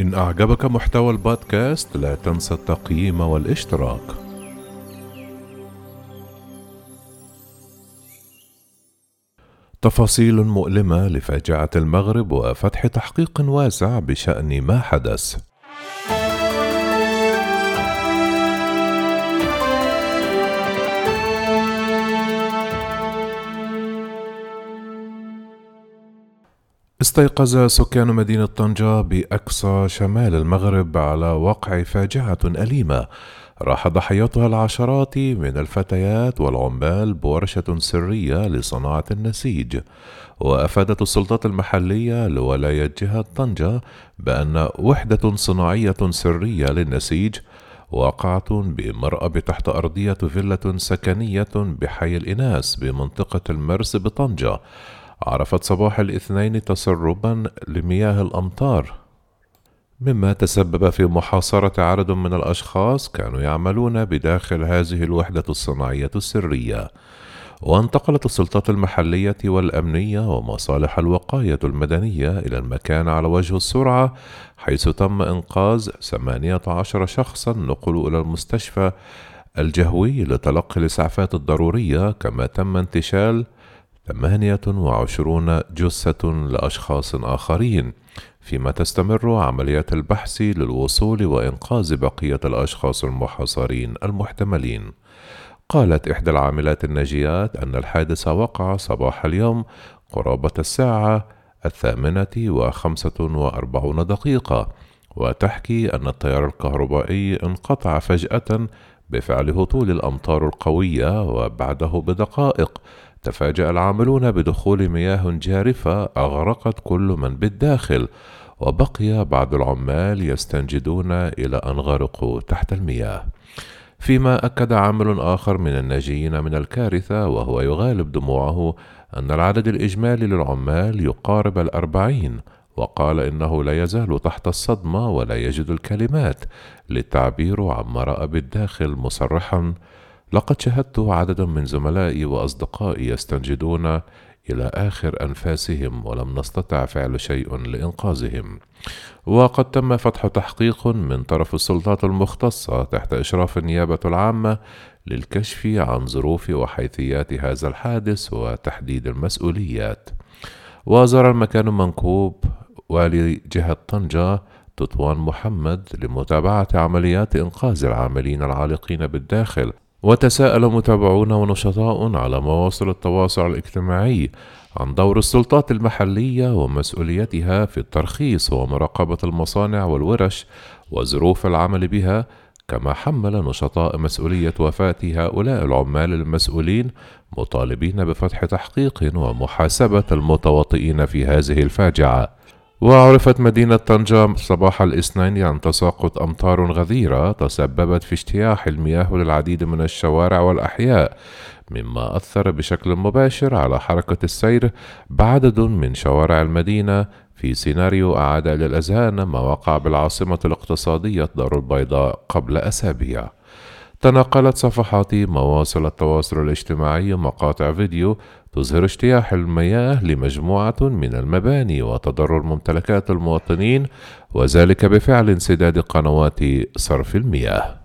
إن أعجبك محتوى البودكاست لا تنسى التقييم والاشتراك. تفاصيل مؤلمة لفاجعة المغرب وفتح تحقيق واسع بشأن ما حدث. استيقظ سكان مدينة طنجة بأقصى شمال المغرب على وقع فاجعة أليمة. راح ضحيتها العشرات من الفتيات والعمال بورشة سرية لصناعة النسيج. وأفادت السلطات المحلية لولاية جهة طنجة بأن وحدة صناعية سرية للنسيج واقعة بمرأب تحت أرضية فيلة سكنية بحي الإناس بمنطقة المرس بطنجة. عرفت صباح الاثنين تسربا لمياه الأمطار مما تسبب في محاصرة عدد من الأشخاص كانوا يعملون بداخل هذه الوحدة الصناعية السرية. وانتقلت السلطات المحلية والأمنية ومصالح الوقاية المدنية إلى المكان على وجه السرعة حيث تم إنقاذ 18 شخصا نقلوا إلى المستشفى الجهوي لتلقي الإسعافات الضرورية كما تم انتشال ثمانية وعشرون جثة لأشخاص آخرين فيما تستمر عمليات البحث للوصول وإنقاذ بقية الأشخاص المحاصرين المحتملين. قالت إحدى العاملات الناجيات أن الحادث وقع صباح اليوم قرابة الساعة الثامنة وخمسة وأربعون دقيقة وتحكي أن التيار الكهربائي انقطع فجأة بفعل هطول الأمطار القوية وبعده بدقائق. تفاجأ العاملون بدخول مياه جارفة أغرقت كل من بالداخل وبقي بعض العمال يستنجدون إلى أن غرقوا تحت المياه. فيما أكد عامل آخر من الناجين من الكارثة وهو يغالب دموعه أن العدد الإجمالي للعمال يقارب الأربعين. وقال إنه لا يزال تحت الصدمة ولا يجد الكلمات للتعبير عما رأى بالداخل مصرحا لقد شاهدت عددا من زملائي وأصدقائي يستنجدون إلى آخر أنفاسهم ولم نستطع فعل شيء لإنقاذهم. وقد تم فتح تحقيق من طرف السلطات المختصة تحت إشراف النيابة العامة للكشف عن ظروف وحيثيات هذا الحادث وتحديد المسؤوليات وزار المكان منكوب والي جهه طنجة تطوان محمد لمتابعة عمليات إنقاذ العاملين العالقين بالداخل. وتساءل متابعون ونشطاء على مواصل التواصل الاجتماعي عن دور السلطات المحلية ومسؤوليتها في الترخيص ومراقبة المصانع والورش وظروف العمل بها كما حمل نشطاء مسؤولية وفاة هؤلاء العمال المسؤولين مطالبين بفتح تحقيق ومحاسبة المتواطئين في هذه الفاجعة. وعرفت مدينة طنجة صباح الاثنين عن تساقط أمطار غزيرة تسببت في اجتياح المياه للعديد من الشوارع والأحياء مما أثر بشكل مباشر على حركة السير بعدد من شوارع المدينة. في سيناريو أعاد للأذهان ما وقع بالعاصمة الاقتصادية دار البيضاء قبل أسابيع. تناقلت صفحات مواصل التواصل الاجتماعي مقاطع فيديو تظهر اجتياح المياه لمجموعة من المباني وتضرر ممتلكات المواطنين وذلك بفعل انسداد قنوات صرف المياه.